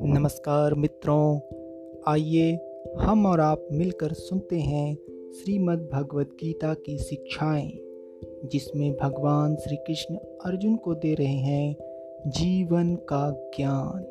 नमस्कार मित्रों, आइए हम और आप मिलकर सुनते हैं श्रीमद् भगवद गीता की शिक्षाएँ, जिसमें भगवान श्री कृष्ण अर्जुन को दे रहे हैं जीवन का ज्ञान।